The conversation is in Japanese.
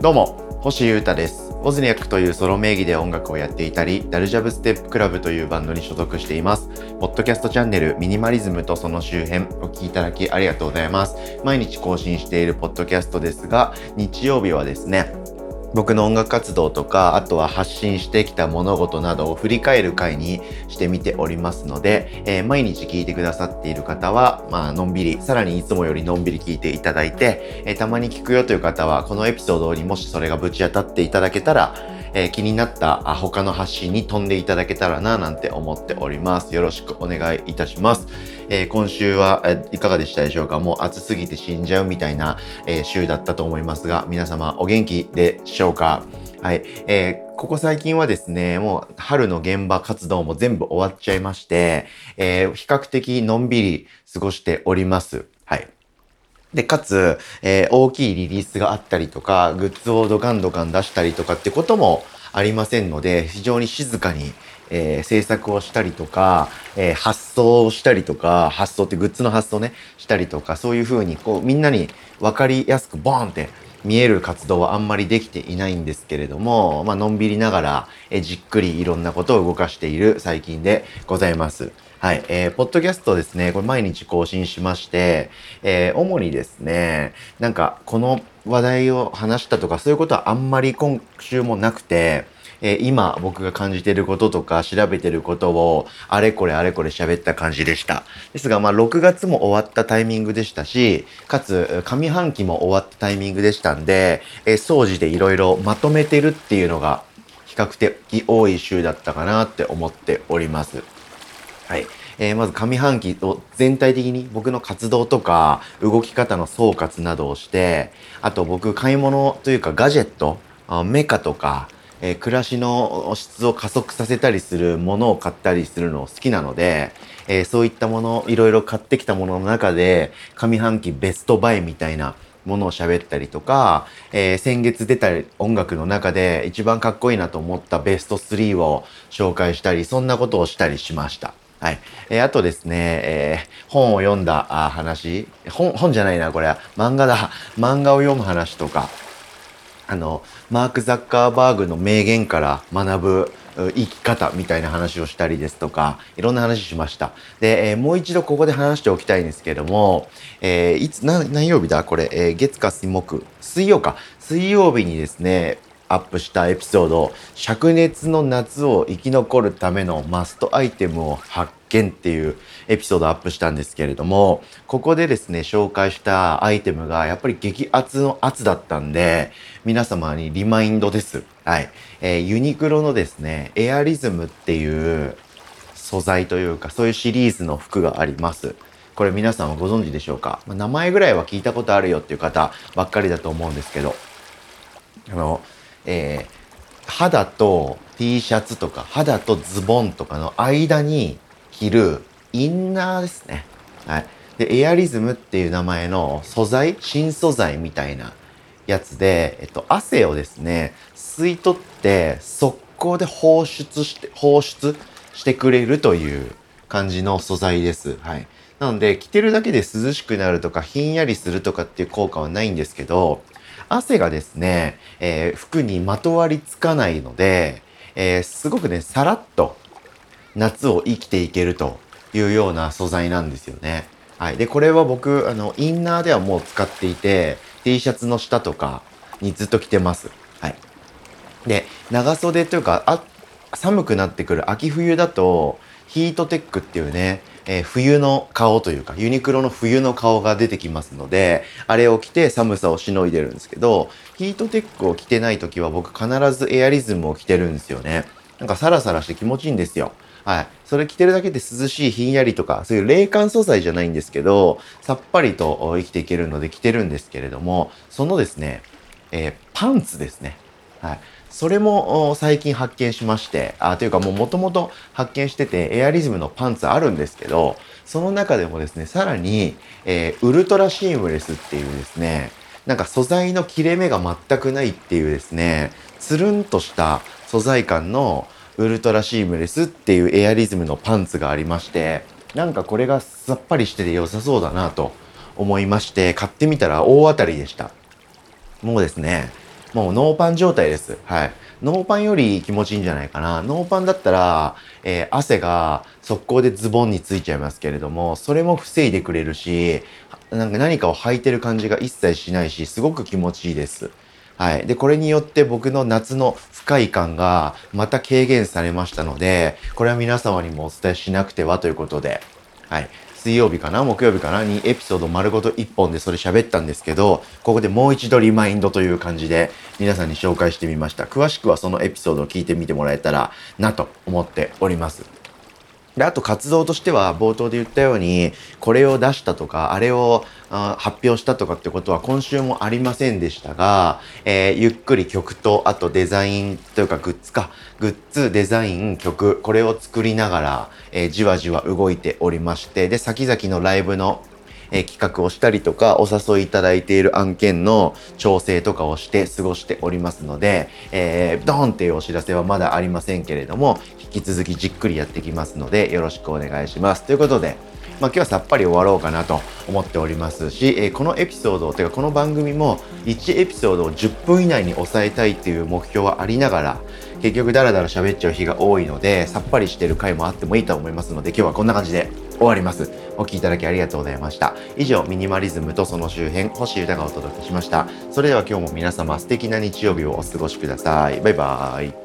どうも星優太です。オズニャックというソロ名義で音楽をやっていたりダルジャブステップクラブというバンドに所属しています。ポッドキャストチャンネルミニマリズムとその周辺お聴きいただきありがとうございます。毎日更新しているポッドキャストですが日曜日はですね僕の音楽活動とか、あとは発信してきた物事などを振り返る回にしてみておりますので、えー、毎日聞いてくださっている方は、まあ、のんびり、さらにいつもよりのんびり聞いていただいて、えー、たまに聞くよという方は、このエピソードにもしそれがぶち当たっていただけたら、えー、気になった他の発信に飛んでいただけたらななんて思っております。よろしくお願いいたします。えー、今週は、えいかがでしたでしょうか？もう暑すぎて死んじゃうみたいな、え、週だったと思いますが、皆様お元気でしょうか？はい。えー、ここ最近はですね、もう春の現場活動も全部終わっちゃいまして、えー、比較的のんびり過ごしております。はい。で、かつ、えー、大きいリリースがあったりとか、グッズをドカンドカン出したりとかってこともありませんので、非常に静かに、えー、制作をしたりとか、えー、発送をしたりとか、発送ってグッズの発送ね、したりとか、そういう風に、こう、みんなに分かりやすくボーンって見える活動はあんまりできていないんですけれども、まあのんびりながら、えじっくりいろんなことを動かしている最近でございます。はい。えー、ポッドキャストですね、これ毎日更新しまして、えー、主にですね、なんか、この話題を話したとか、そういうことはあんまり今週もなくて、えー、今僕が感じてることとか調べてることをあれこれあれこれ喋った感じでした。ですがまあ6月も終わったタイミングでしたし、かつ上半期も終わったタイミングでしたんで、えー、掃除でいろいろまとめてるっていうのが比較的多い週だったかなって思っております。はい。えー、まず上半期を全体的に僕の活動とか動き方の総括などをして、あと僕買い物というかガジェット、メカとか、えー、暮らしの質を加速させたりするものを買ったりするのを好きなので、えー、そういったもの、いろいろ買ってきたものの中で、上半期ベストバイみたいなものを喋ったりとか、えー、先月出た音楽の中で一番かっこいいなと思ったベスト3を紹介したり、そんなことをしたりしました。はい。えー、あとですね、えー、本を読んだあ話本、本じゃないな、これは。漫画だ。漫画を読む話とか、あの、マーク・ザッカーバーグの名言から学ぶ生き方みたいな話をしたりですとか、いろんな話しました。で、えー、もう一度ここで話しておきたいんですけども、えー、いつ、何曜日だ？これ、えー、月火水木、水曜か。水曜日にですね、アップしたエピソード、灼熱の夏を生き残るためのマストアイテムを発見っていうエピソードアップしたんですけれども、ここでですね、紹介したアイテムがやっぱり激アツの圧だったんで、皆様にリマインドです。はい。えー、ユニクロのですね、エアリズムっていう素材というか、そういうシリーズの服があります。これ皆さんはご存知でしょうか、まあ、名前ぐらいは聞いたことあるよっていう方ばっかりだと思うんですけど、あの、えー、肌と T シャツとか肌とズボンとかの間に着るインナーですね。はい。で、エアリズムっていう名前の素材、新素材みたいなやつで、えっと、汗をですね、吸い取って速攻で放出して、放出してくれるという感じの素材です。はい。なので、着てるだけで涼しくなるとか、ひんやりするとかっていう効果はないんですけど、汗がですね、えー、服にまとわりつかないので、えー、すごくね、さらっと夏を生きていけるというような素材なんですよね。はい。で、これは僕、あの、インナーではもう使っていて、T シャツの下とかにずっと着てます。はい。で、長袖というか、あ、寒くなってくる秋冬だと、ヒートテックっていうね、えー、冬の顔というか、ユニクロの冬の顔が出てきますので、あれを着て寒さをしのいでるんですけど、ヒートテックを着てない時は僕必ずエアリズムを着てるんですよね。なんかサラサラして気持ちいいんですよ。はい。それ着てるだけで涼しい、ひんやりとか、そういう冷感素材じゃないんですけど、さっぱりと生きていけるので着てるんですけれども、そのですね、えー、パンツですね。はい。それも最近発見しまして、あ、というかもう元々発見してて、エアリズムのパンツあるんですけど、その中でもですね、さらに、えー、ウルトラシームレスっていうですね、なんか素材の切れ目が全くないっていうですね、つるんとした素材感のウルトラシームレスっていうエアリズムのパンツがありまして、なんかこれがさっぱりしてて良さそうだなと思いまして、買ってみたら大当たりでした。もうですね、もうノーパン状態です。はい。ノーパンより気持ちいいんじゃないかな。ノーパンだったら、えー、汗が速攻でズボンについちゃいますけれども、それも防いでくれるし、なんか何かを履いてる感じが一切しないし、すごく気持ちいいです。はい。で、これによって僕の夏の不快感がまた軽減されましたので、これは皆様にもお伝えしなくてはということで、はい。水曜日かな木曜日かなにエピソード丸ごと1本でそれ喋ったんですけど、ここでもう一度リマインドという感じで皆さんに紹介してみました。詳しくはそのエピソードを聞いてみてもらえたらなと思っております。で、あと活動としては冒頭で言ったように、これを出したとか、あれをあ発表したとかってことは今週もありませんでしたが、えー、ゆっくり曲と、あとデザインというかグッズか、グッズ、デザイン、曲、これを作りながら、えー、じわじわ動いておりまして、で、先々のライブのえ企画をしたりとか、お誘いいただいている案件の調整とかをして過ごしておりますので、えー、ドーンっていうお知らせはまだありませんけれども、引き続きじっくりやってきますので、よろしくお願いします。ということで、まあ、今日はさっぱり終わろうかなと思っておりますし、えー、このエピソード、てかこの番組も1エピソードを10分以内に抑えたいっていう目標はありながら、結局ダラダラ喋っちゃう日が多いので、さっぱりしてる回もあってもいいと思いますので、今日はこんな感じで終わります。お聴きいただきありがとうございました。以上、ミニマリズムとその周辺、星豊がお届けしました。それでは今日も皆様素敵な日曜日をお過ごしください。バイバーイ。